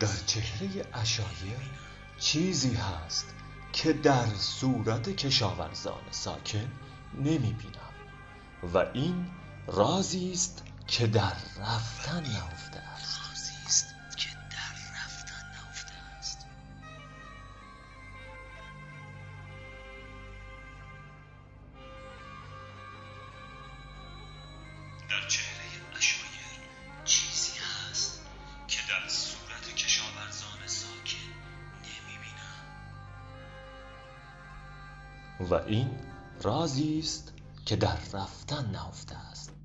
در چهره اشایر چیزی هست که در صورت کشاورزان ساکن نمی بینم و این رازی است که در رفتن نهفته. و این رازی است که در رفتن نهفته است.